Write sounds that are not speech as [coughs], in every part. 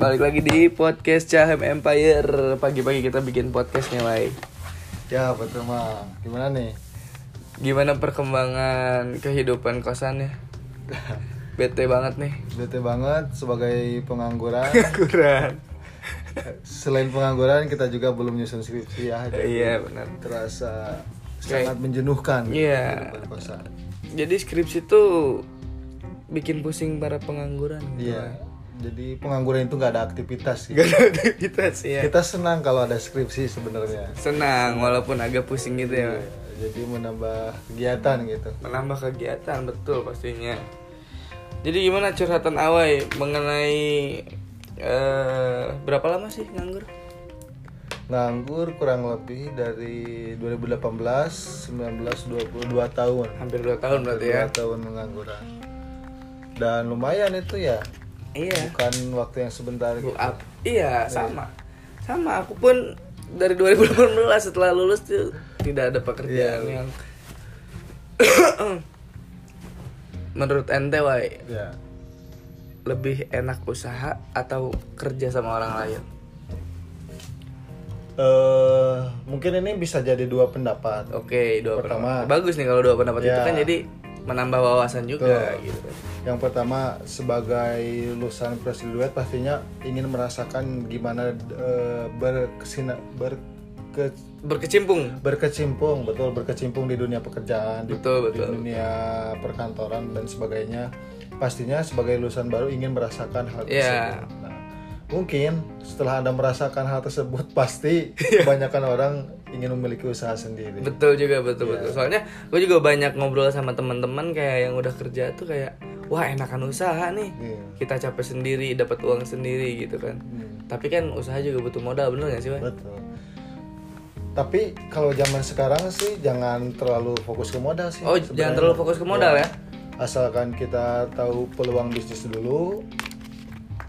Balik lagi di podcast Cahem Empire Pagi-pagi kita bikin podcastnya Wai Ya betul mah. Gimana nih? Gimana perkembangan kehidupan kosannya? [laughs] Bete banget nih Bete banget sebagai pengangguran. Kurang Selain pengangguran kita juga belum nyusun skripsi ya. Iya benar Terasa Kayak- sangat menjenuhkan. Iya. Jadi skripsi tuh bikin pusing para pengangguran gitu, Iya. Wai. Jadi pengangguran itu nggak ada aktivitas. Gitu. Gak ada aktivitas ya Kita senang kalau ada skripsi sebenarnya. Senang walaupun agak pusing gitu ya. Iya, Jadi menambah kegiatan gitu. menambah kegiatan betul pastinya jadi gimana curhatan awai mengenai eh berapa lama sih nganggur Nganggur kurang lebih dari 2018, 19, 22 tahun. hampir dua tahun berarti ya Dua tahun pengangguran. Dan lumayan itu ya. Iya Bukan waktu yang sebentar gitu. ap- iya sama sama aku pun dari 2018 setelah lulus tuh tidak ada pekerjaan Iya. yang [coughs] menurut ente wai Ya. lebih enak usaha atau kerja sama orang lain Eh, mungkin ini bisa jadi dua pendapat. Oke, dua Pertama. pendapat. Bagus nih kalau dua pendapat itu Ya. kan jadi menambah wawasan juga Betul. gitu. Yang pertama sebagai lulusan Presiduet pastinya ingin merasakan gimana eh, berkesina berke, Berkecimpung. berkecimpung betul berkecimpung di dunia pekerjaan di, Betul, di betul. dunia perkantoran dan sebagainya pastinya sebagai lulusan baru ingin merasakan hal Iya. tersebut mungkin setelah anda merasakan hal tersebut [laughs] pasti kebanyakan orang ingin memiliki usaha sendiri Betul juga, betul Iya. betul. Soalnya gue juga banyak ngobrol sama teman-teman kayak yang udah kerja tuh kayak wah enakan usaha nih. Iya. Kita capek sendiri, dapat uang sendiri gitu kan. Hmm, Tapi kan usaha juga butuh modal, bener gak sih, Wan? betul tapi kalau zaman sekarang sih jangan terlalu fokus ke modal sih Oh, sebenarnya. jangan terlalu fokus ke modal ya. asalkan kita tahu peluang bisnis dulu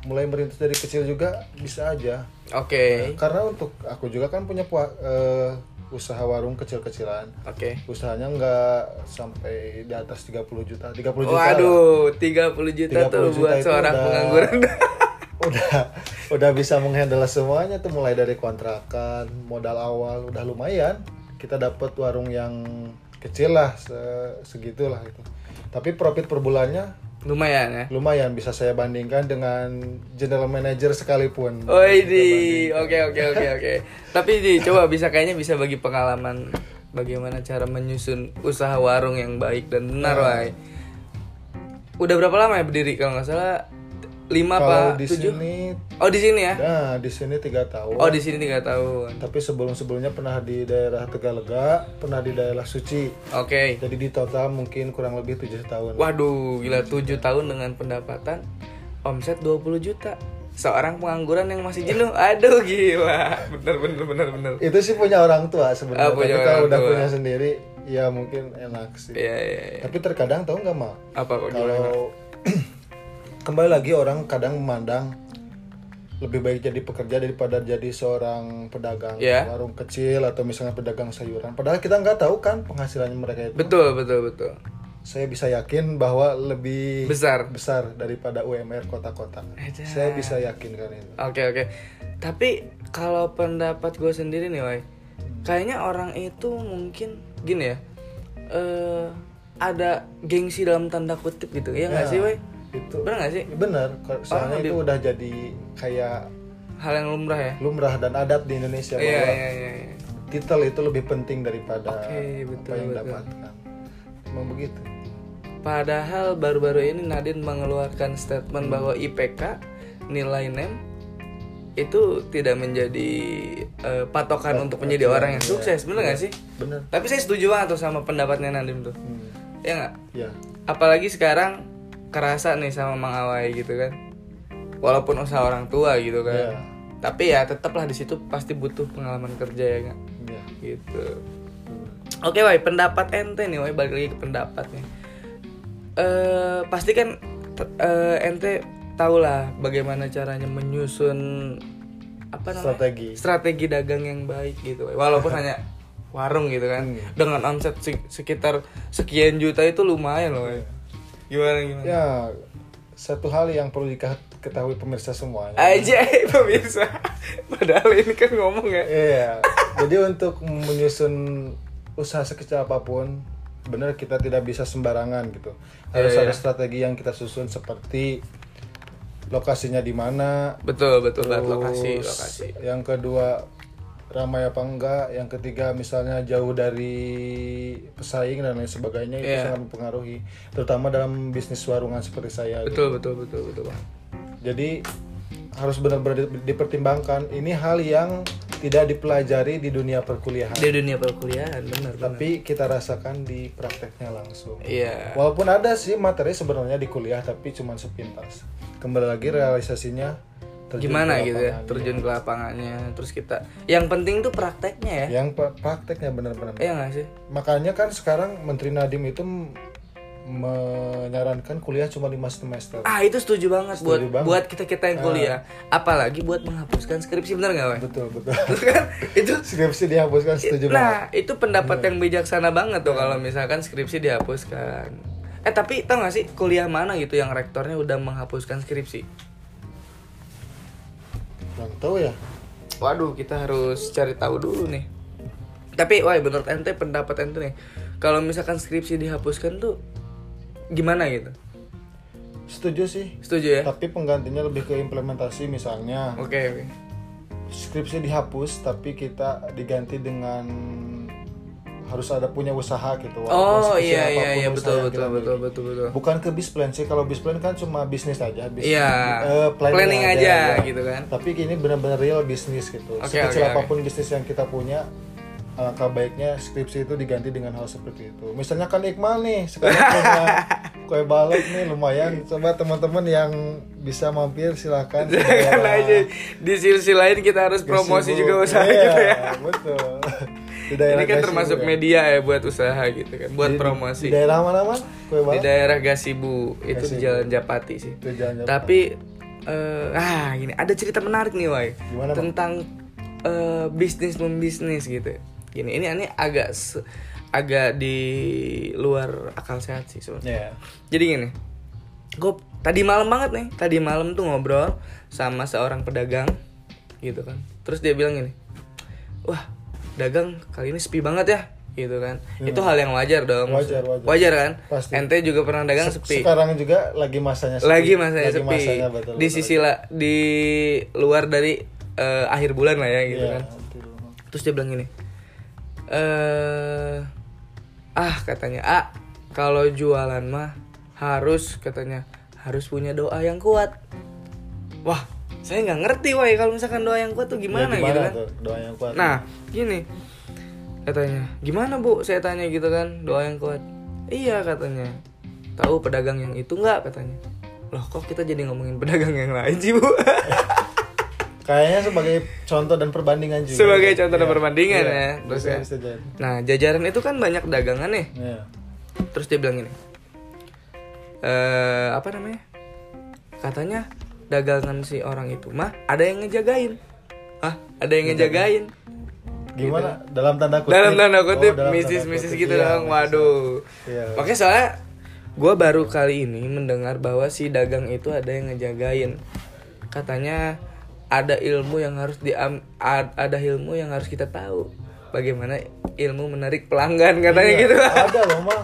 mulai merintis dari kecil juga bisa aja Oke. karena untuk aku juga kan punya eh, usaha warung kecil-kecilan Oke. usahanya nggak sampai di atas 30 juta 30 juta lah. Waduh, 30 juta 30 tuh juta buat seorang udah- pengangguran. [laughs] [laughs] udah udah bisa menghandle semuanya tuh mulai dari kontrakan modal awal udah lumayan kita dapat warung yang kecil lah se- segitulah itu tapi profit per bulannya Lumayan ya. lumayan bisa saya bandingkan dengan general manager sekalipun Oh ini, oke oke oke oke. [laughs] Tapi di coba bisa kayaknya bisa bagi pengalaman bagaimana cara menyusun usaha warung yang baik dan benar. Wai. Udah berapa lama ya berdiri kalau nggak salah? Lima apa? di Tujuh? sini Oh di sini ya? nah di sini tiga tahun Oh di sini tiga tahun. tapi sebelum sebelumnya pernah di daerah Tegalega pernah di daerah Suci Oke. jadi di total mungkin kurang lebih tujuh tahun Waduh, gila 7 tahun dengan pendapatan omset 20 juta. Seorang pengangguran yang masih jenuh. Aduh gila. Bener bener bener bener. itu sih punya orang tua sebenarnya punya tapi kalau udah tua. punya sendiri ya mungkin enak sih Iya iya iya. tapi terkadang tahu nggak mal Apa kalau [clears throat] kembali lagi orang kadang memandang lebih baik jadi pekerja daripada jadi seorang pedagang Iya. warung kecil atau misalnya pedagang sayuran padahal kita nggak tahu kan penghasilannya mereka itu Betul betul betul. saya bisa yakin bahwa lebih Besar. besar daripada UMR kota-kota saya bisa yakin kan itu Oke oke. Tapi kalau pendapat gue sendiri nih, Wai, kayaknya orang itu mungkin gini ya, eh ada gengsi dalam tanda kutip gitu, ya nggak Ya, sih, Wai? Itu Bener nggak sih? benar soalnya Orang itu di- udah jadi kayak Hal yang lumrah ya. lumrah dan adat di Indonesia Iya bahwa iya iya. iya. titel itu lebih penting daripada Oke, betul, apa yang betul. dapatkan emang begitu Padahal baru-baru ini Nadine mengeluarkan statement bahwa IPK nilai NEM itu tidak menjadi eh, patokan untuk menjadi orang yang sukses, bener nggak sih? bener Tapi saya setuju banget tuh sama pendapatnya Nadine tuh. Hmm, Ya nggak? ya apalagi sekarang kerasa nih sama Mang Awai gitu kan. Walaupun usaha orang tua gitu kan. Iya. tapi ya tetaplah di situ pasti butuh pengalaman kerja ya nggak ya gitu. Oke Wai pendapat ente nih Wai balik lagi ke pendapat nih. Eh pasti kan t- eh, ente tahu lah bagaimana caranya menyusun apa namanya strategi. strategi dagang yang baik gitu Wai. walaupun hanya [laughs] warung gitu kan. Hmm. dengan omset se- sekitar sekian juta itu lumayan loh. Gimana gimana ya satu hal yang perlu dika- ketahui pemirsa semuanya. aja [laughs] pemirsa padahal ini kan ngomong ya Iya. Jadi untuk menyusun usaha sekecil apa pun, benar kita tidak bisa sembarangan gitu. Harus Iya, ada iya. strategi yang kita susun seperti lokasinya di mana. betul betul banget terus lokasi lokasi Yang kedua ramai apa enggak. Yang ketiga misalnya jauh dari pesaing dan lain sebagainya itu Iya. sangat mempengaruhi. Terutama dalam bisnis warungan seperti saya. gitu. betul betul betul betul bang Jadi harus benar-benar di- dipertimbangkan. Ini hal yang tidak dipelajari di dunia perkuliahan, di dunia perkuliahan benar benar tapi kita rasakan di prakteknya langsung. iya Walaupun ada sih materi sebenarnya di kuliah, tapi cuma sepintas. Kembali lagi realisasinya terjun gimana gitu ya terjun ke lapangannya terus kita yang penting tuh prakteknya ya Yang pra- prakteknya benar-benar. iya nggak sih Makanya kan sekarang Menteri Nadiem itu menyarankan kuliah cuma lima semester. ah itu setuju banget buat banget. buat kita kita yang kuliah apalagi buat menghapuskan skripsi bener nggak? Betul betul. [laughs] Terus kan itu [laughs] Skripsi dihapuskan setuju banget. nah itu pendapat yang bijaksana banget tuh kalau misalkan skripsi dihapuskan eh tapi tau gak sih kuliah mana gitu yang rektornya udah menghapuskan skripsi Kurang tahu ya. waduh kita harus cari tahu dulu nih. Tapi wah menurut ente pendapat ente nih kalau misalkan skripsi dihapuskan tuh gimana gitu? Setuju sih. setuju ya? Tapi penggantinya lebih ke implementasi misalnya. Oke oke. Skripsi dihapus tapi kita diganti dengan harus ada punya usaha gitu. oh iya iya iya betul betul betul betul betul Bukan ke bisplan sih. Kalau bisplan kan cuma bisnis aja, bisnis. Iya, eh, planning aja, ya. gitu kan. Tapi ini benar-benar real bisnis gitu. Oke, Sekecil oke. apa pun bisnis yang kita punya, alangkah baiknya skripsi itu diganti dengan hal seperti itu. Misalnya kan Iqmal nih, sekarang [laughs] punya kue balok nih lumayan. Coba teman-teman yang bisa mampir silakan. ke [laughs] Jangan aja di sisi lain kita harus promosi juga usaha Iya, gitu ya. betul. [laughs] Di Ini kan Gasibu termasuk ya. media ya buat usaha gitu kan, buat Di- promosi. Di daerah mana mas? Kue Di daerah Gasibu itu di Gasibu. Jalan Japati sih. Itu jalan-jalan. Tapi eh ah gini ada cerita menarik nih Wai Gimana, tentang eh, bisnis membisnis gitu. Gini ini ini agak agak di luar akal sehat sih sebenarnya. Ya. Jadi gini, gue tadi malam banget nih, tadi malam tuh ngobrol sama seorang pedagang gitu kan. Terus dia bilang gini, wah dagang kali ini sepi banget ya, gitu kan. Itu hal yang wajar dong. Hmm. Wajar, wajar. kan? Pasti. Ente juga pernah dagang Se- sepi. Sekarang juga lagi masanya sepi. Lagi masanya Lagi sepi. masanya, betul, di betul. sisi la, di luar dari eh, akhir bulan lah ya gitu Iya, kan. betul. Terus dia bilang gini, eh ah katanya, ah kalau jualan mah harus katanya harus punya doa yang kuat. Wah, saya nggak ngerti wah kalau misalkan doa yang kuat tuh gimana, Ya, gitu kan? tuh doa yang kuat? Nah, gini katanya, gimana bu? Saya tanya gitu kan, doa yang kuat. Iya katanya. Tahu pedagang yang itu nggak katanya? Loh kok kita jadi ngomongin pedagang yang lain sih bu? [laughs] Kayaknya sebagai contoh dan perbandingan juga. Sebagai contoh dan Iya. perbandingan Iya, ya, terus bisa, ya. bisa jadi. Nah, jajaran itu kan banyak dagangan nih. Iya. Terus dia bilang gini. Eh, apa namanya? Katanya dagangan si orang itu mah ada yang ngejagain. Hah? Ada yang ngejagain. Gimana? Dalam tanda kutip. Gitu. Dalam tanda kutip Oh, dalam tanda misis-misis kutip. gitu Iya, dong. Waduh. Iya. Makanya soalnya gue baru kali ini mendengar bahwa si dagang itu ada yang ngejagain. Katanya ada ilmu yang harus di ada ilmu yang harus kita tahu. Bagaimana ilmu menarik pelanggan katanya Iya, gitu. Ada loh, Mah.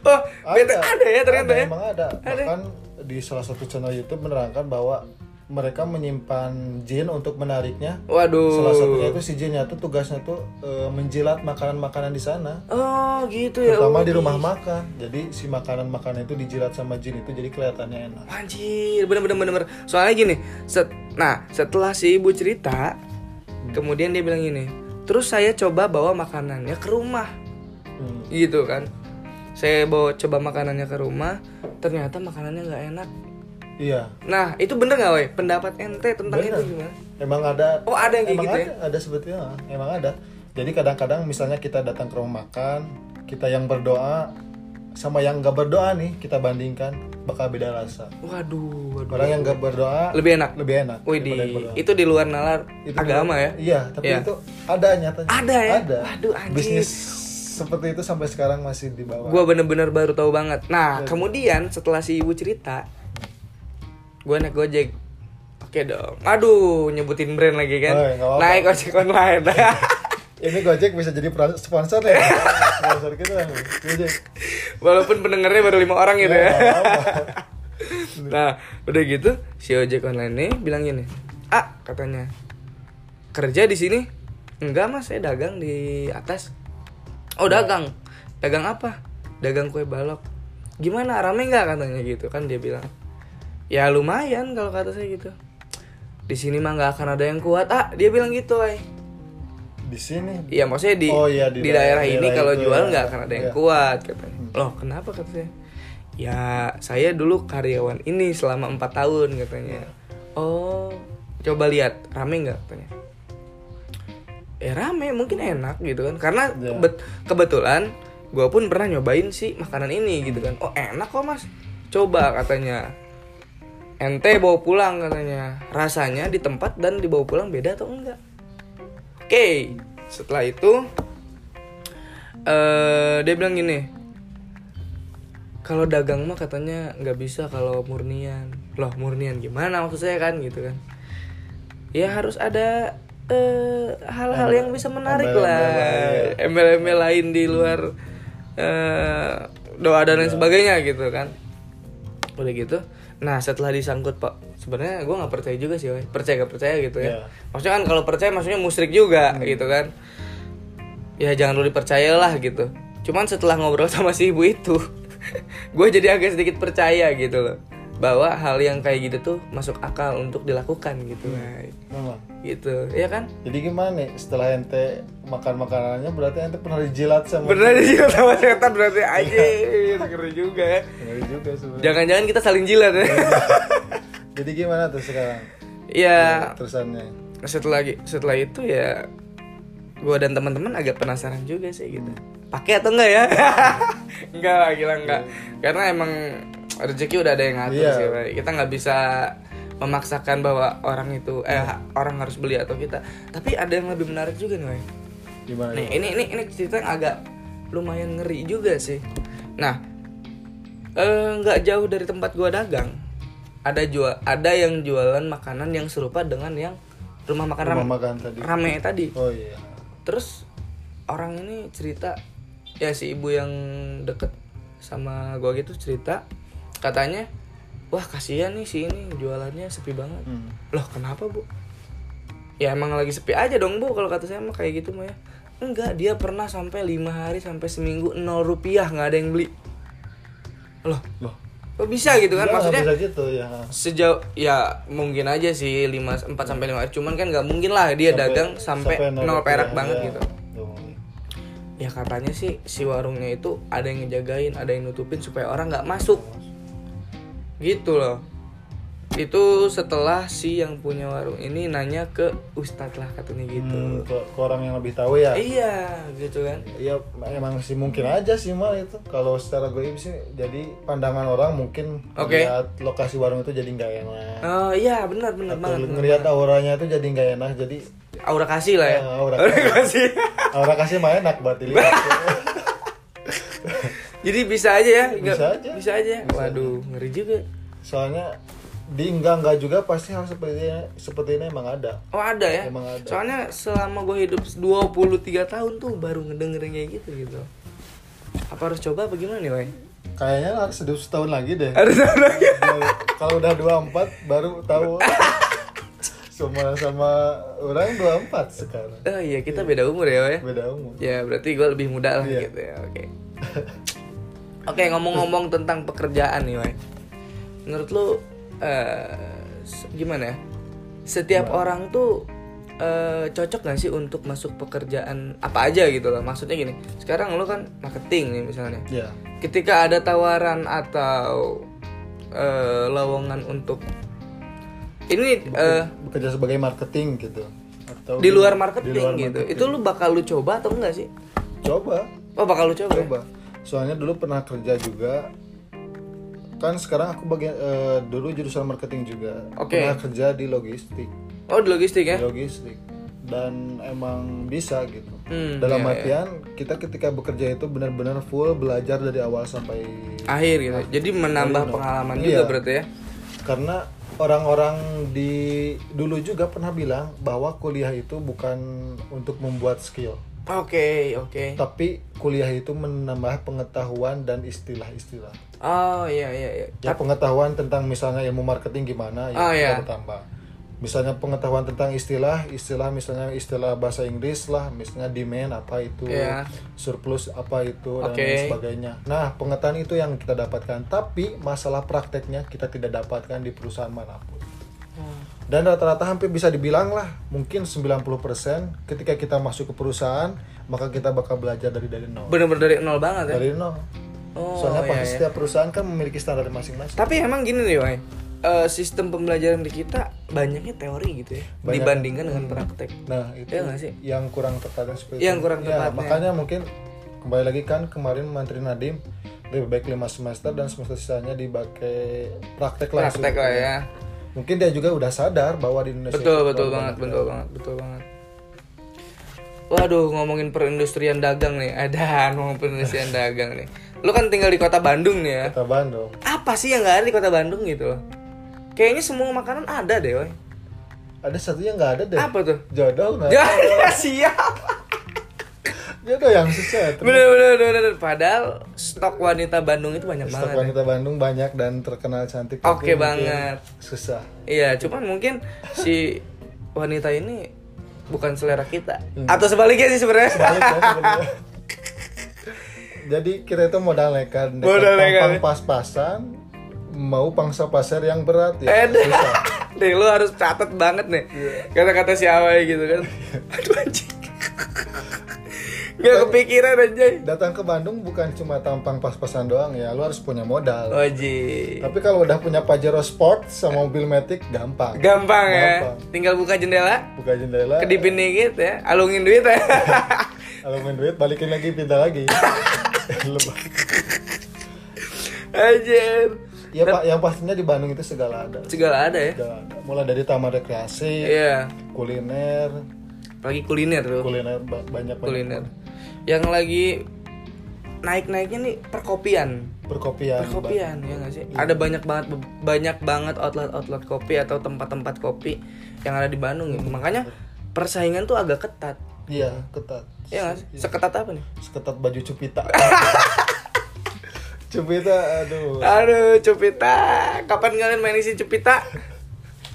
[laughs] oh, beda ada ya ternyata Ada, ya. Emang ada. Bahkan di salah satu channel YouTube menerangkan bahwa mereka menyimpan jin untuk menariknya. Waduh. Salah satunya itu si jinnya tuh tugasnya tuh e, menjilat makanan-makanan di sana. Oh, gitu ya. Terutama Oh, di rumah makan. Jadi si makanan-makanan itu dijilat sama jin itu jadi kelihatannya enak. Anjir, bener bener. Soalnya gini, set, nah setelah si ibu cerita, kemudian dia bilang gini, terus saya coba bawa makanannya ke rumah, Hmm. gitu kan. Saya bawa coba makanannya ke rumah, ternyata makanannya nggak enak. Iya. Nah, itu bener nggak, woi? Pendapat ente tentang Bener. itu gimana? Emang ada. Oh, ada yang kayak emang gitu ada, ya? Ada sebetulnya, emang ada. Jadi kadang-kadang misalnya kita datang ke rumah makan, kita yang berdoa sama yang nggak berdoa nih kita bandingkan bakal beda rasa. Waduh, waduh. Orang yang nggak berdoa Lebih enak. lebih enak. Wih, berdoa. itu di luar nalar Itu agama ya? Iya, tapi Iya. itu ada nyatanya. Ada ya? Ada. Waduh, anjir. Bisnis seperti itu sampai sekarang masih di bawah. Gue bener-bener baru tahu banget. Iya. Nah, kemudian setelah si ibu cerita, gue naik gojek Oke dong. Aduh, nyebutin brand lagi kan. Oh, apa-apa. Naik ojek online. [laughs] Ini Gojek bisa jadi sponsor ya. sponsor kita. Gojek. Walaupun pendengarnya baru lima orang gitu ya. Ya, [laughs] nah, udah gitu si ojek online ini bilang gini, "Ah," katanya. "Kerja di sini?" "Enggak, Mas, saya dagang di atas." "Oh, dagang. Dagang apa?" "Dagang kue balok." "Gimana? Rame nggak?" katanya gitu kan dia bilang. "Ya lumayan kalau kata saya gitu." Di sini mah nggak akan ada yang kuat. Ah, dia bilang gitu, ay. Di sini Iya maksudnya di Oh, iya, di, di daerah, daerah- ini daerah kalau jual ya. nggak akan ada yang Iya. kuat katanya. Loh kenapa kata saya? Ya saya dulu karyawan ini selama empat tahun katanya. Oh coba lihat rame nggak katanya? Eh rame mungkin enak gitu kan karena Iya. kebet- kebetulan gue pun pernah nyobain sih makanan ini gitu kan. Oh enak kok mas, coba katanya. Ente bawa pulang katanya. Rasanya di tempat dan dibawa pulang beda atau enggak? Oke, setelah itu eh dia bilang gini, kalau dagang mah katanya nggak bisa kalau murnian. Loh murnian gimana maksud saya kan gitu kan? Ya harus ada eh, hal-hal yang bisa menarik Embel-embel lah, lain. embel-embel lain di luar eh, doa dan lain sebagainya gitu kan. Udah gitu, nah setelah disangkut pak, sebenarnya gue nggak percaya juga sih, woy. percaya gak percaya gitu ya. Iya. Maksudnya kan kalau percaya maksudnya musrik juga gitu kan. Ya jangan dulu dipercayalah gitu. Cuman setelah ngobrol sama si ibu itu, [laughs] gue jadi agak sedikit percaya gitu loh. Bahwa hal yang kayak gitu tuh masuk akal untuk dilakukan gitu, woy. memang. Gitu, ya kan? Jadi gimana nih setelah ente makan makanannya berarti ente pernah dijilat sama Bener sih sama setan berarti aja, ngeri juga ya. Ngeri juga sebenarnya. Jangan-jangan kita saling jilat ya. Jadi gimana tuh sekarang Iya, terusannya? setelah setelah itu ya gue dan teman-teman agak penasaran juga sih gitu pakai atau enggak ya [laughs] enggak lah gila enggak karena emang rezeki udah ada yang ngatur Iya. sih Pak. kita nggak bisa memaksakan bahwa orang itu eh orang harus beli atau kita tapi ada yang lebih menarik juga nih. Gimana? nih ini ini ini cerita yang agak lumayan ngeri juga sih nah eh, nggak jauh dari tempat gua dagang ada jual ada yang jualan makanan yang serupa dengan yang rumah makan Rumah ram- makan tadi. rame tadi Oh iya. terus orang ini cerita ya si ibu yang deket sama gua gitu cerita katanya wah kasihan nih si ini jualannya sepi banget Hmm. loh kenapa bu ya emang lagi sepi aja dong bu kalau kata saya mah kayak gitu mah ya enggak dia pernah sampai lima hari sampai seminggu nol rupiah nggak ada yang beli loh Loh. kok bisa gitu kan Ya, maksudnya bisa gitu ya. sejauh ya mungkin aja sih 5 4 sampai 5 hari cuman kan nggak mungkin lah dia dagang sampai, nol perak rupiah, banget ya. gitu. Ya katanya sih si warungnya itu ada yang ngejagain ada yang nutupin supaya orang nggak masuk gitu loh itu setelah si yang punya warung ini nanya ke ustadz lah katanya gitu Hmm, ke, ke orang yang lebih tahu ya. iya gitu kan Iya, emang sih mungkin aja sih mal itu. Kalau secara goib sih, jadi pandangan orang mungkin Oke. lihat lokasi warung itu jadi nggak enak. oh iya benar benar banget ngelihat auranya itu jadi nggak enak. Jadi aura kasih lah ya Ya, aura kasih aura kasih mah enak buat dilihat. [laughs] jadi bisa aja ya nggak- Bisa aja. bisa aja waduh ngeri juga Soalnya di enggak enggak juga pasti hal seperti ini, seperti ini emang ada. Oh ada ya? Emang ada. Soalnya selama gue hidup 23 tahun tuh baru ngedengerin kayak gitu gitu Apa harus coba apa gimana nih, Wai? Kayaknya harus hidup setahun lagi deh. Harus lagi Kalau udah 24 baru tahu. [laughs] Sama sama orang 24 sekarang. Oh iya, kita beda umur ya, Wai? Beda umur. Ya, berarti gue lebih muda lah Iya. gitu ya, oke Oke, ngomong-ngomong tentang pekerjaan nih, Wai Menurut lu, eh, s- gimana ya? Setiap orang tuh eh, cocok gak sih untuk masuk pekerjaan apa aja gitu loh Maksudnya gini, sekarang lu kan marketing nih misalnya Ya. ketika ada tawaran atau eh, lowongan untuk ini eh, Bekerja sebagai marketing gitu. Atau di luar di marketing luar gitu marketing. itu lu bakal lu coba atau enggak sih Coba. oh bakal lu coba, ya? Coba. Soalnya dulu pernah kerja juga. Kan sekarang aku bagian eh, dulu jurusan marketing juga. Oke. Pernah kerja di logistik. oh di logistik ya Di logistik. Dan emang bisa gitu. Hmm, Dalam iya, artian kita ketika bekerja itu benar-benar full belajar dari awal sampai akhir gitu jadi menambah pengalaman Iya. juga berarti ya karena orang-orang di dulu juga pernah bilang bahwa kuliah itu bukan untuk membuat skill, Oke, oke. tapi kuliah itu menambah pengetahuan dan istilah-istilah. Oh iya iya iya. Ya pengetahuan tentang misalnya ilmu marketing gimana ya Oh, kita iya. bertambah. Misalnya pengetahuan tentang istilah, istilah misalnya istilah bahasa Inggris lah, misalnya demand apa itu, Iya. surplus apa itu dan lain sebagainya. Nah, pengetahuan itu yang kita dapatkan, tapi masalah prakteknya kita tidak dapatkan di perusahaan mana pun. Dan rata-rata hampir bisa dibilang lah, mungkin 90% ketika kita masuk ke perusahaan, maka kita bakal belajar dari dari nol. Bener-bener dari nol banget ya. Dari nol. Oh, Soalnya iya, pasti iya. setiap perusahaan kan memiliki standar masing-masing. Tapi emang gini nih, Wai. Eh, sistem pembelajaran di kita banyaknya teori gitu ya Banyak. dibandingkan dengan praktek. Nah, itu Iya nggak sih? yang kurang tepatnya seperti Yang itu. kurang Ya, tepatnya. makanya mungkin kembali lagi kan kemarin Menteri Nadiem lebih baik lima semester dan semester sisanya dipakai praktek langsung. Praktek lah ya. Mungkin dia juga udah sadar bahwa di Indonesia Betul itu betul banget, banyak betul banget, betul banget. Waduh, ngomongin perindustrian dagang nih. Ada ngomong perindustrian [laughs] dagang nih. Lu kan tinggal di kota Bandung nih ya. Kota Bandung. Apa sih yang nggak ada di kota Bandung gitu loh? Kayaknya semua makanan ada deh, Wai. Ada satu yang nggak ada deh. Apa tuh? Jodoh nah. Ya, [laughs] siap. Jodoh yang susah. Bener, bener, bener, bener. Padahal stok wanita Bandung itu banyak Stok banget. ya. wanita Bandung banyak dan terkenal cantik. Oke mungkin banget. Susah. Iya, cuman mungkin si wanita ini bukan selera kita. Hmm. Atau sebaliknya sih sebenarnya. Balik ya sebenarnya. [laughs] Jadi kita itu modal nekat, Modal nekat. pas-pasan, mau pangsa pasar yang berat ya. Edah. susah. [laughs] Nih lu harus catat banget nih Iya. Kata-kata si Awai gitu kan [laughs] Aduh anjing Gak kepikiran anjay Datang ke Bandung bukan cuma tampang pas-pasan doang ya, lu harus punya modal. Oji Tapi kalau udah punya Pajero Sport sama mobil Matic gampang. Gampang ya Gampang. Tinggal buka jendela Buka jendela, Kedipin dikit ya Alungin duit ya [laughs] kalau main duit balikin lagi pindah lagi. Lebah. Anjir ya Pak, yang pastinya di Bandung itu segala ada. Segala ada ya. Segala ada. Mulai dari taman rekreasi, Iya. kuliner, Lagi kuliner tuh. Kuliner ba- banyak banyak Kuliner. Yang lagi Naik-naiknya nih perkopian. Perkopian. perkopian ya nggak sih? Ada banyak banget banyak banget outlet outlet kopi atau tempat-tempat kopi yang ada di Bandung gitu. Makanya persaingan tuh agak ketat. Iya, ketat. ya nggak sih? Seketat apa nih? Seketat baju cupita. [laughs] cupita, aduh. aduh Cupita kapan kalian main isi Cupita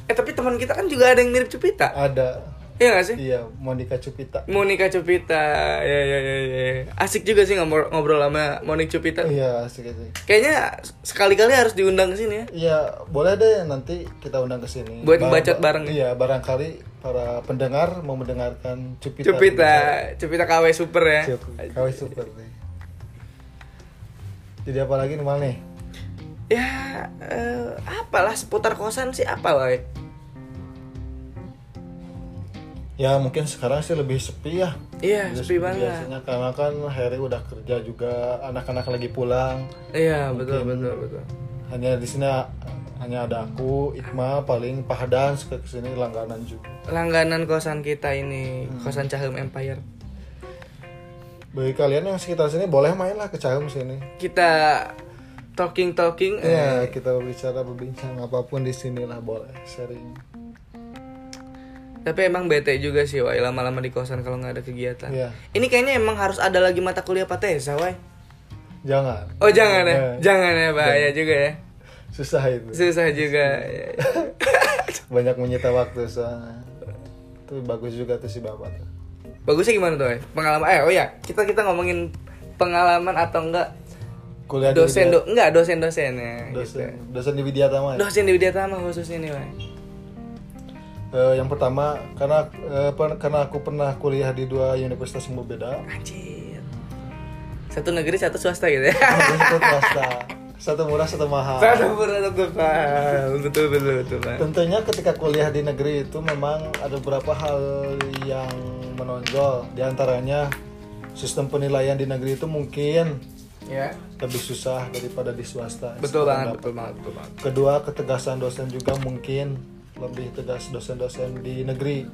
eh tapi teman kita kan juga ada yang mirip Cupita Ada. ya nggak sih Iya, Monica Cupita. Monica Cupita ya ya ya ya asik juga sih ngobrol ngobrol sama Monica Cupita Iya, asik asik. kayaknya sekali-kali harus diundang ke sini ya Iya, boleh deh nanti kita undang ke sini. Buat Ba- ngebacot ba- bareng. Iya, barangkali para pendengar mau mendengarkan Cupita. Cupita Cupita KW super ya Kawai super nih. Jadi apa lagi nih Mal nih? ya eh, apalah seputar kosan sih apa wae Ya mungkin sekarang sih lebih sepi ya. iya Bias- sepi banget Biasanya karena kan Harry udah kerja juga, anak-anak lagi pulang. iya betul betul betul Hanya di sini hanya ada aku, Ikma, paling Pahdan ke sini langganan juga. langganan kosan kita ini kosan Cahem Empire Bagi kalian yang sekitar sini boleh main lah ke Cahum sini. kita talking talking Ya, kita berbicara berbincang apa pun di sini lah boleh sharing. tapi emang bete juga sih wai lama-lama di kosan kalau nggak ada kegiatan Iya. ini kayaknya emang harus ada lagi mata kuliah patesa wai Jangan. oh jangan ya Ya. jangan ya bahaya juga ya Susah itu. susah juga Ya, ya. [laughs] Banyak menyita waktu soalnya. Tapi bagus juga tuh si Bapak tuh. Bagusnya gimana tuh pengalaman eh oh ya kita kita ngomongin pengalaman atau enggak Kuliah dosen Widya- do enggak dosen dosennya dosen, gitu. dosen di Widyatama ya? dosen di Widyatama khususnya nih wai Eh, yang pertama karena eh, per- karena aku pernah kuliah di dua universitas yang berbeda. Anjir. Satu negeri satu swasta gitu ya. Satu swasta, satu murah satu mahal. Satu berat satu mahal. Betul betul betul Pak. Tentunya ketika kuliah di negeri itu memang ada beberapa hal yang menonjol. Di antaranya sistem penilaian di negeri itu mungkin Ya. lebih susah daripada di swasta. Betul banget, betul banget, betul banget. Kedua, ketegasan dosen juga mungkin lebih tegas dosen-dosen di negeri.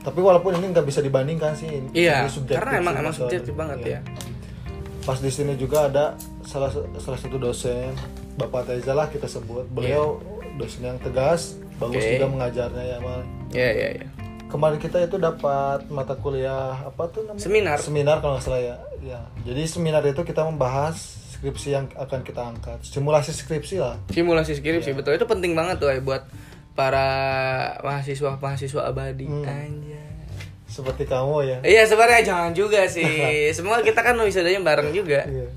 Tapi walaupun ini nggak bisa dibandingkan sih. Iya, karena emang emang subjektif banget Iya. ya. Pas di sini juga ada salah salah satu dosen Bapak Teza lah kita sebut. Beliau Iya. dosen yang tegas bagus Oke. juga mengajarnya ya mal ya ya ya kemarin kita itu dapat mata kuliah apa tuh namanya Seminar. seminar kalau nggak salah ya ya jadi seminar itu kita membahas skripsi yang akan kita angkat simulasi skripsi lah simulasi skripsi betul itu penting banget tuh ay, buat para mahasiswa mahasiswa abadi Hmm. Anjay. seperti kamu ya Iya sebenarnya jangan juga [laughs] sih. Semua kita kan wisudanya bareng juga. Iya.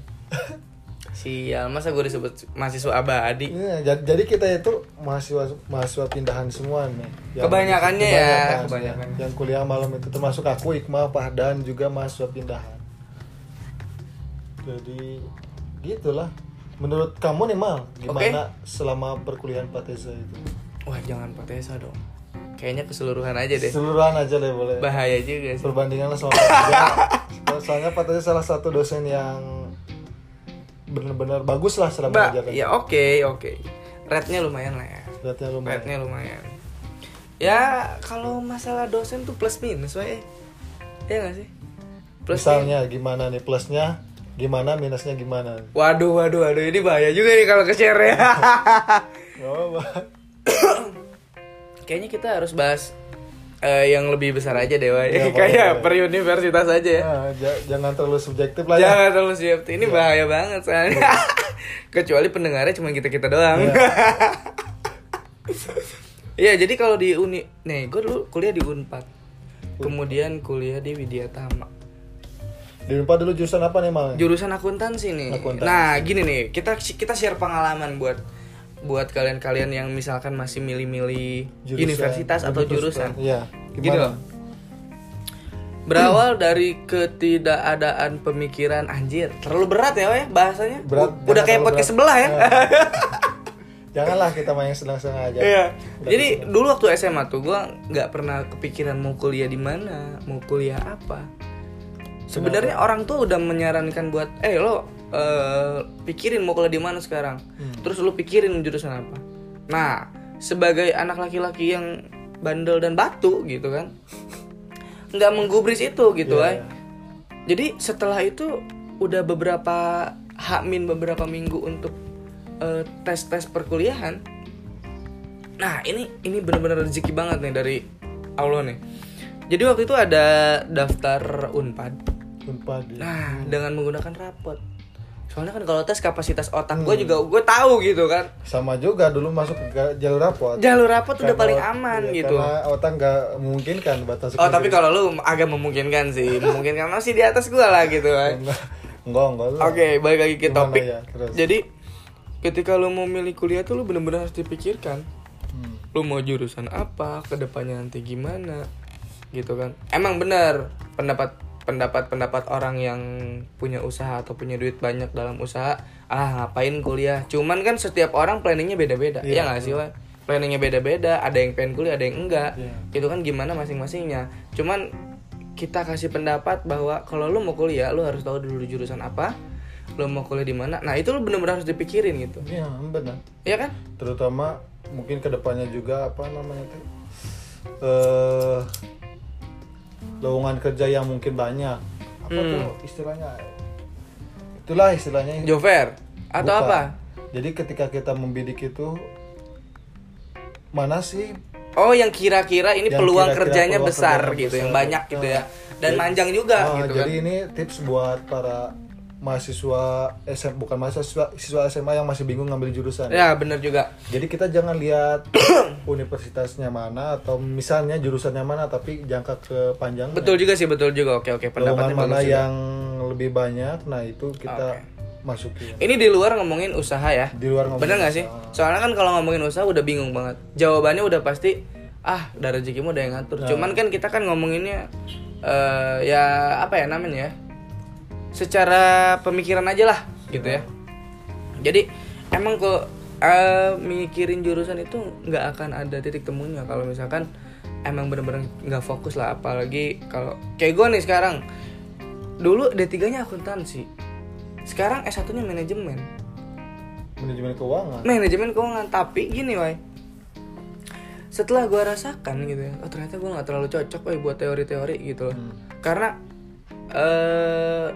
Sial, masa gue disebut mahasiswa abadi? Iya, jadi, kita itu mahasiswa mahasiswa pindahan semua nih. Kebanyakannya ya, kebanyakan, kebanyakan. Yang kuliah malam itu termasuk aku Iqmal Pahdan juga mahasiswa pindahan. Jadi gitulah. Menurut kamu nih Mal, gimana selama perkuliahan Patesa itu? Wah jangan Patesa dong. Kayaknya keseluruhan aja deh. Keseluruhan aja deh boleh. Bahaya juga sih. Perbandingan lah sama Patesa. [laughs] Soalnya Patesa salah satu dosen yang benar-benar bagus lah selama mengajarkan. ya oke oke. Rate-nya lumayan lah ya. Beratnya lumayan. Rate-nya lumayan. Ya kalau masalah dosen tuh plus minus, Wak. Iya gak sih? Plus Misalnya gimana nih plusnya, gimana minusnya gimana? Waduh, waduh, waduh, ini bahaya juga nih kalau ke-share ya. [laughs] Gak apa-apa. [coughs] Kayaknya kita harus bahas eh, yang lebih besar aja deh, Wak. Ya, Kayak per universitas aja ya. Nah, ja- jangan terlalu subjektif lah ya. Jangan terlalu siap. Ini bahaya banget soalnya. [laughs] Kecuali pendengarnya cuma kita-kita doang. Iya, [laughs] jadi kalau di Uni, nih, gue dulu kuliah di Unpad. Kemudian kuliah di Widyatama. Di Unpad dulu jurusan apa nih mal? Jurusan akuntansi nih. Akuntansi. Nah, gini nih, kita kita share pengalaman buat buat kalian-kalian yang misalkan masih milih-milih universitas atau jurusan. Iya. Gini loh. Berawal dari ketidakadaan pemikiran anjir. Terlalu berat ya, Wak, bahasanya. Berat, Udah kayak podcast berat. sebelah ya. [laughs] Janganlah kita main senang-senang aja. Iya. Udah Jadi gitu. dulu waktu SMA tuh gua nggak pernah kepikiran mau kuliah di mana, mau kuliah apa. Sebenarnya orang tuh udah menyarankan buat, eh lo eh, pikirin mau kuliah di mana sekarang. Hmm. Terus lo pikirin jurusan apa. Nah, sebagai anak laki-laki yang bandel dan batu gitu kan, nggak menggubris itu gitu, Iya, ay. iya. Jadi setelah itu udah beberapa hakmin beberapa minggu untuk eh, tes-tes perkuliahan. Nah ini ini benar-benar rezeki banget nih dari Allah nih. Jadi waktu itu ada daftar unpad. Unpad. ya. Nah dengan menggunakan rapot. Soalnya kan kalau tes kapasitas otak gue juga gue tahu gitu kan. Sama juga dulu masuk ke jalur rapot. Jalur rapot udah Karena- paling aman iya, gitu. Karena otak nggak memungkinkan batas. Oh tapi kalau lu agak memungkinkan sih, [laughs] memungkinkan masih di atas gue lah gitu kan. enggak enggak. Oke, balik lagi ke Gimana topik. ya, terus? Jadi ketika lu mau milih kuliah tuh lu bener-bener harus dipikirkan. Hmm. Lu mau jurusan apa, ke depannya nanti gimana, gitu kan? Emang bener pendapat pendapat pendapat orang yang punya usaha atau punya duit banyak dalam usaha, ah ngapain kuliah? Cuman kan setiap orang planningnya beda-beda, Iya, ya nggak sih, Wak? Planningnya beda-beda, ada yang pengen kuliah, ada yang enggak. Iya. Itu kan gimana masing-masingnya. Cuman kita kasih pendapat bahwa kalau lu mau kuliah, lu harus tahu dulu jurusan apa, lu mau kuliah di mana. Nah, itu lu bener-bener harus dipikirin gitu. Iya benar. Iya kan? Terutama mungkin ke depannya juga apa namanya tuh eh lowongan kerja yang mungkin banyak. Apa Hmm. tuh istilahnya? Itulah istilahnya. Jover atau Bukan. apa? Jadi ketika kita membidik itu mana sih Oh, yang kira-kira ini Yang peluang kira-kira kerjanya peluang besar kerjanya gitu, yang besar. banyak gitu ya. Nah, Dan jadi- manjang juga Ah, gitu jadi kan. ini tips buat para mahasiswa SM bukan mahasiswa siswa SMA yang masih bingung ngambil jurusan. Ya, bener juga. Jadi kita jangan lihat [coughs] universitasnya mana atau misalnya jurusannya mana tapi jangka ke panjang. Betul juga sih, betul juga. Oke, oke, pendapatnya mana juga. yang lebih banyak, nah itu kita masukin. Ini di luar ngomongin usaha ya. Di luar ngomongin Bener gak sih? Soalnya kan kalau ngomongin usaha udah bingung banget. Jawabannya udah pasti ah, dari rezekimu udah yang ngatur. Nah. Cuman kan kita kan ngomonginnya eh ya apa ya namanya ya? Secara pemikiran aja lah gitu ya. Jadi emang kok eh, mikirin jurusan itu nggak akan ada titik temunya kalau misalkan emang bener-bener nggak fokus lah apalagi kalau kayak gue nih sekarang dulu D3 nya akuntansi sekarang S1 nya manajemen Manajemen keuangan. manajemen keuangan tapi gini wai setelah gua rasakan gitu ya oh ternyata gua nggak terlalu cocok wai buat teori-teori gitu loh Hmm. karena eh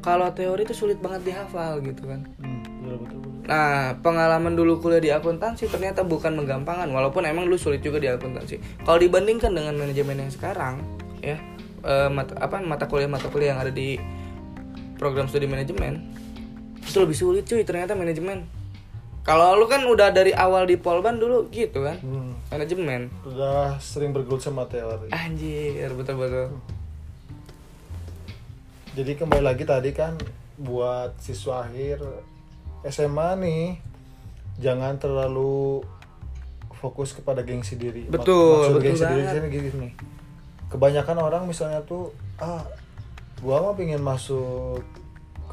kalau teori itu sulit banget dihafal gitu kan Hmm, betul, betul, betul. Nah, pengalaman dulu kuliah di akuntansi ternyata bukan menggampangkan walaupun emang dulu sulit juga di akuntansi. Kalau dibandingkan dengan manajemen yang sekarang, ya eh, mata apa mata kuliah mata kuliah yang ada di program studi manajemen itu lebih sulit cuy ternyata manajemen. Kalau lu kan udah dari awal di Polban dulu gitu kan, Hmm. manajemen. Udah sering bergelut sama teori. Anjir, betul-betul. Jadi kembali lagi tadi kan buat siswa akhir SMA nih jangan terlalu fokus kepada gengsi diri. Betul, maksud betul gengsi diri banget. sini gini. Kebanyakan orang misalnya tuh ah gua mah pengen masuk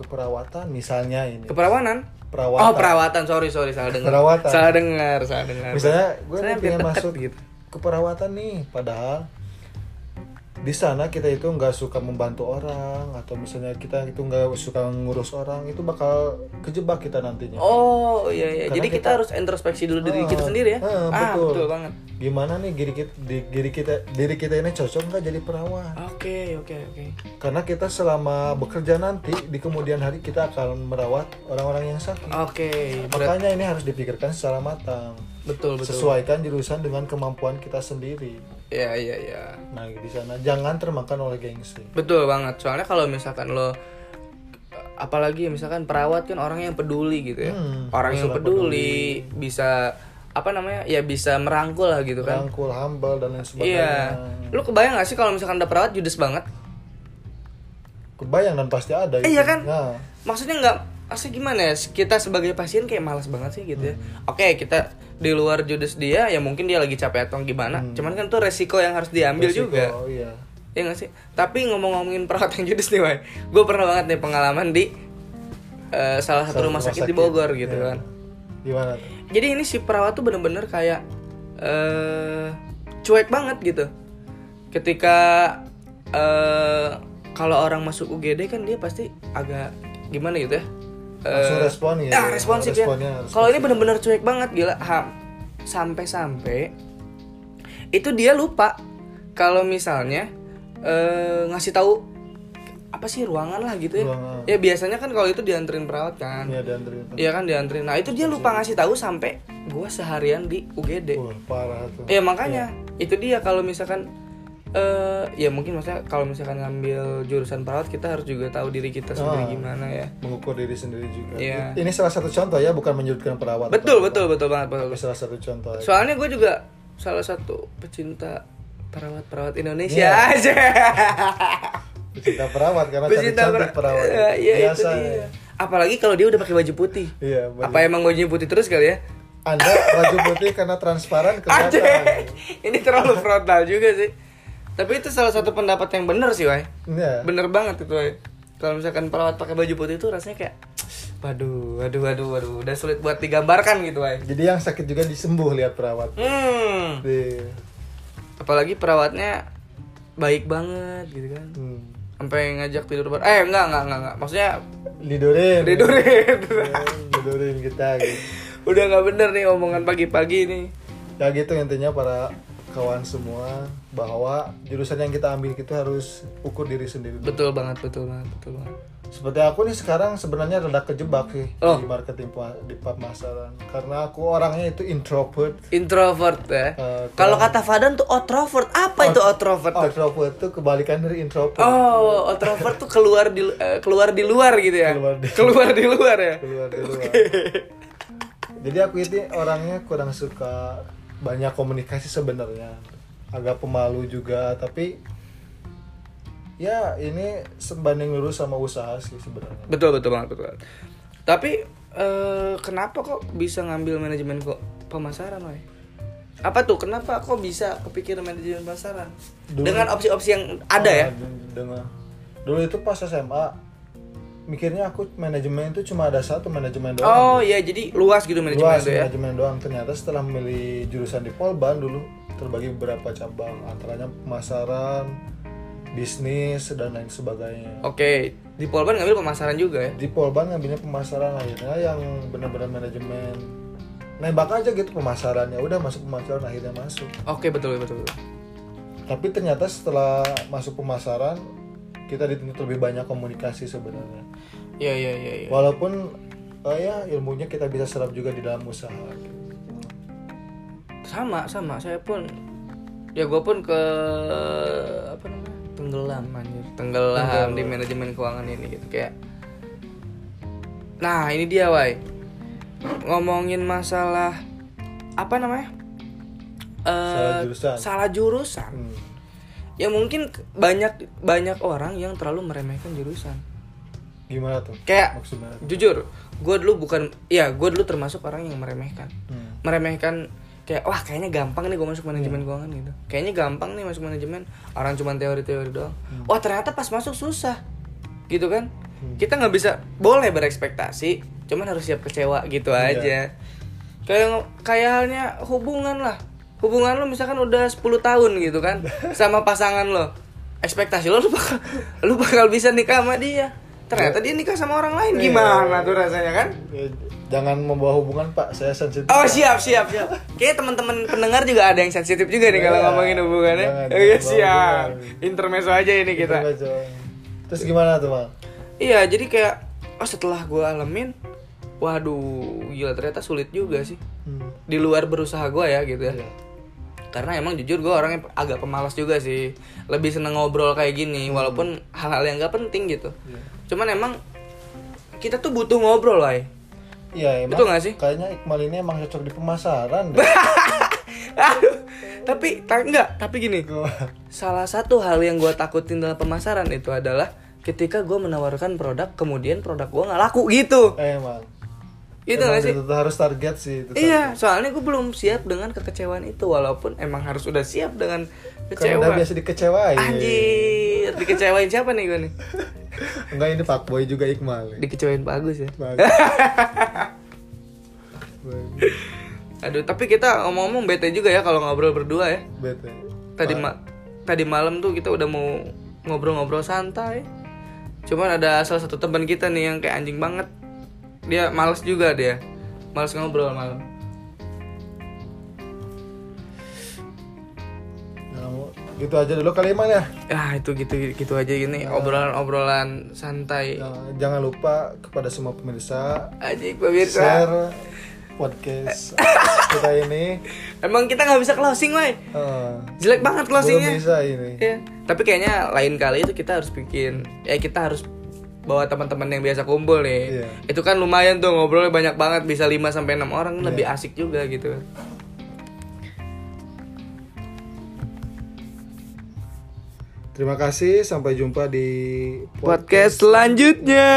keperawatan misalnya ini. Keperawanan? Perawatan. Oh, perawatan. Sorry, sorry, salah dengar. Perawatan. Salah dengar, salah dengar. misalnya gue nih pengen masuk gitu. keperawatan nih padahal di sana kita itu nggak suka membantu orang atau misalnya kita itu nggak suka ngurus orang itu bakal kejebak kita nantinya Oh iya iya. Karena Jadi kita, kita- harus introspeksi dulu diri Ah, kita sendiri ya. ah, ah betul. betul banget. gimana nih diri kita di- diri kita diri kita ini cocok nggak jadi perawat Oke oke oke. karena kita selama bekerja nanti di kemudian hari kita akan merawat orang-orang yang sakit Oke. berat- makanya ini harus dipikirkan secara matang Betul betul. sesuaikan jurusan dengan kemampuan kita sendiri Iya iya iya. nah di sana jangan termakan oleh gengsi Betul banget. Soalnya kalau misalkan lo apalagi misalkan perawat kan orang yang peduli gitu ya. Hmm, orang yang masalah peduli, bisa apa namanya? Ya bisa merangkul lah gitu kan. rangkul humble dan lain sebagainya Iya. Lu kebayang gak sih kalau misalkan ada perawat judes banget? kebayang dan pasti ada Iya itu. kan? nah maksudnya nggak maksudnya gimana ya kita sebagai pasien kayak malas banget sih gitu ya Hmm. oke kita di luar judes dia ya mungkin dia lagi capek atau gimana. Cuman kan tuh resiko yang harus diambil Hmm. resiko, juga. iya. Ya nggak sih? Tapi ngomong-ngomongin perawat yang judes nih Wai. Gue pernah banget nih pengalaman di eh, salah satu rumah sakit, di Bogor gitu Iya. kan. Gimana tuh? Jadi ini si perawat tuh bener-bener kayak eh cuek banget gitu. Ketika eh kalau orang masuk UGD kan dia pasti agak gimana gitu ya Langsung Eh, respon ya, ah, responsif ya kalau ini bener-bener cuek banget gila. Ha, sampai-sampai itu dia lupa kalau misalnya eh ngasih tahu apa sih ruangan lah gitu ya. Ruangan. ya biasanya kan kalau itu dianterin perawat kan. Iya dianterin. Iya kan diantri. Nah itu dia lupa ngasih tahu sampai gua seharian di UGD. Wah, parah tuh. Ya makanya itu dia kalau misalkan eh ya mungkin maksudnya kalau misalkan ngambil jurusan perawat kita harus juga tahu diri kita sendiri Ah. gimana ya. mengukur diri sendiri juga Iya. ini salah satu contoh ya bukan menyudutkan perawat Betul betul betul banget betul. salah satu contoh ya. Soalnya gue juga salah satu pecinta perawat-perawat Indonesia Iya. aja. [laughs] pecinta perawat karena cantik pecinta cantik perawat Iya, iya itu biasa dia. Apalagi kalau dia udah pakai baju putih. iya baju- Apa emang bajunya putih terus kali ya? anda baju putih karena transparan [laughs] kelihatan ini terlalu frontal juga sih. Tapi itu salah satu pendapat yang benar sih, Wai. Iya. Bener banget itu, Wai. Kalau misalkan perawat pakai baju putih itu rasanya kayak waduh, waduh, waduh, waduh, udah sulit buat digambarkan gitu, Wai. jadi yang sakit juga disembuh lihat perawat Hmm. Di, Apalagi perawatnya baik banget gitu kan. hmm. Sampai ngajak tidur bareng. Eh, enggak, enggak, enggak, enggak. Maksudnya lidorin tidurin. Iya, lidorin kita gitu [laughs] udah nggak bener nih omongan pagi-pagi nih. ya gitu intinya para kawan semua bahwa jurusan yang kita ambil itu harus ukur diri sendiri dulu. Betul banget, betul banget, betul banget. seperti aku nih sekarang sebenarnya rada kejebak sih Oh. di marketing di pemasaran karena aku orangnya itu introvert Introvert ya. Eh, Kalau kata Fadan tuh outrovert. Apa itu outrovert tuh? introvert itu kebalikan dari introvert Oh, introvert tuh keluar di eh, keluar di luar gitu ya. Keluar di- Keluar di luar ya. keluar di luar jadi aku ini orangnya kurang suka banyak komunikasi sebenarnya agak pemalu juga tapi ya ini sebanding lurus sama usaha sih sebenarnya Betul betul banget betul. Tapi eh, kenapa kok bisa ngambil manajemen kok pemasaran, Wai? Apa tuh? Kenapa kok bisa kepikiran manajemen pemasaran? Dulu- Dengan opsi-opsi yang ada ya? Ah, dengan dulu itu pas SMA mikirnya aku manajemen itu cuma ada satu manajemen doang Oh iya, jadi luas gitu manajemen luas itu ya. manajemen doang ternyata setelah memilih jurusan di Polban dulu terbagi beberapa cabang antaranya pemasaran bisnis dan lain sebagainya Oke, di Polban ngambil pemasaran juga ya. di Polban ngambilnya pemasaran akhirnya yang benar-benar manajemen nembak aja gitu pemasarannya udah masuk pemasaran akhirnya masuk Oke, betul betul betul. tapi ternyata setelah masuk pemasaran kita dituntut lebih banyak komunikasi sebenarnya Iya iya iya iya. walaupun oh ya ilmunya kita bisa serap juga di dalam usaha sama sama. Saya pun ya gue pun ke apa namanya? Tenggelam anjir. Tenggelam di manajemen keuangan ini gitu. Kayak nah ini dia wai. Ngomongin masalah apa namanya? Eh, Salah jurusan. salah jurusan. Hmm. ya mungkin banyak banyak orang yang terlalu meremehkan jurusan. Gimana tuh? Kayak maksudnya jujur gue dulu bukan ya gue dulu termasuk orang yang meremehkan. Hmm. meremehkan kayak wah kayaknya gampang nih gue masuk manajemen keuangan gitu. Kayaknya gampang nih masuk manajemen orang cuma teori-teori doang. Wah ternyata pas masuk susah gitu kan. Kita nggak bisa boleh berekspektasi cuman harus siap kecewa gitu aja. Kayak kayak halnya hubungan lah. Hubungan lo misalkan udah 10 tahun gitu kan [laughs] sama pasangan lo. Ekspektasi lo lu bakal lu bakal bisa nikah sama dia. Ternyata dia nikah sama orang lain gimana tuh rasanya kan? Ya, jangan membawa hubungan pak saya sensitif Oh siap siap siap. Kayaknya teman-teman pendengar juga ada yang sensitif juga nih kalau Iya. ngomongin hubungannya. Jangan, Oh iya siap. Intermezzo aja ini kita. Gitu aja. terus gimana tuh bang Iya jadi kayak oh setelah gue alamin, waduh gila ternyata sulit juga sih. hmm. Di luar berusaha gue ya gitu ya. Iya. Karena emang jujur gue orangnya agak pemalas juga sih. Lebih seneng ngobrol kayak gini walaupun hal-hal yang gak penting gitu. Iya. Cuman emang kita tuh butuh ngobrol lah. Iya emang Betul nggak sih? kayaknya Iqmal ini emang cocok di pemasaran deh. [laughs] Aduh, tapi ta- enggak, tapi gini. Salah satu hal yang gue takutin dalam pemasaran itu adalah ketika gue menawarkan produk, kemudian produk gue nggak laku gitu. Emang. Gitu Emang sih? Itu harus target sih. Itu Iya, soalnya gue belum siap dengan kekecewaan itu, walaupun emang harus udah siap dengan target. Karena udah kecewa. biasa dikecewain. Anjir, dikecewain siapa nih gue nih? [laughs] Enggak ini Pak Boy juga Iqmal. nih. Dikecewain Pak Agus ya. Bagus. [laughs] Aduh, tapi kita ngomong-ngomong bete juga ya kalau ngobrol berdua ya. Bete. Tadi ma tadi malam tuh kita udah mau ngobrol-ngobrol santai. Cuman ada salah satu teman kita nih yang kayak anjing banget. Dia males juga dia. Males ngobrol malam. Nah, gitu aja dulu kali Iqmal ya. Ah, itu gitu gitu aja gini obrolan-obrolan santai. Nah, jangan lupa kepada semua pemirsa Anjing pemirsa. share podcast [laughs] kita ini. Emang kita nggak bisa closing, Wai. Eh, Jelek banget belum closingnya. bisa ini. Iya. Tapi kayaknya lain kali itu kita harus bikin ya kita harus bawa teman-teman yang biasa kumpul nih. Iya. Itu kan lumayan tuh ngobrolnya banyak banget bisa 5 sampai 6 orang Iya. lebih asik juga gitu. Terima kasih, sampai jumpa di Podcast selanjutnya.